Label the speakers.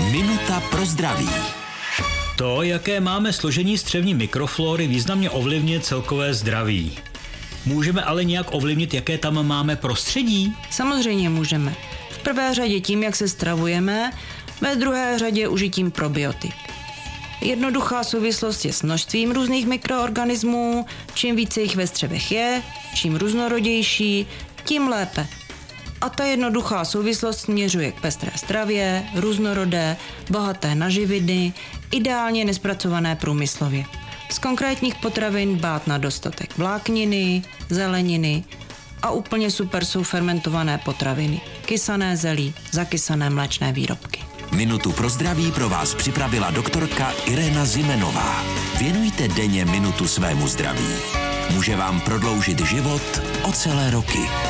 Speaker 1: Minuta pro zdraví.
Speaker 2: To, jaké máme složení střevní mikroflory, významně ovlivňuje celkové zdraví. Můžeme ale nějak ovlivnit, jaké tam máme prostředí?
Speaker 3: Samozřejmě můžeme. V prvé řadě tím, jak se stravujeme, ve druhé řadě užitím probiotik. Jednoduchá souvislost je s množstvím různých mikroorganismů. Čím více jich ve střevech je, čím různorodější, tím lépe. A ta jednoduchá souvislost směřuje k pestré stravě, různorodé, bohaté na živiny, ideálně nespracované průmyslově. Z konkrétních potravin bát na dostatek vlákniny, zeleniny a úplně super jsou fermentované potraviny, kysané zelí, zakysané mléčné výrobky.
Speaker 1: Minutu pro zdraví pro vás připravila doktorka Irena Zimenová. Věnujte denně minutu svému zdraví. Může vám prodloužit život o celé roky.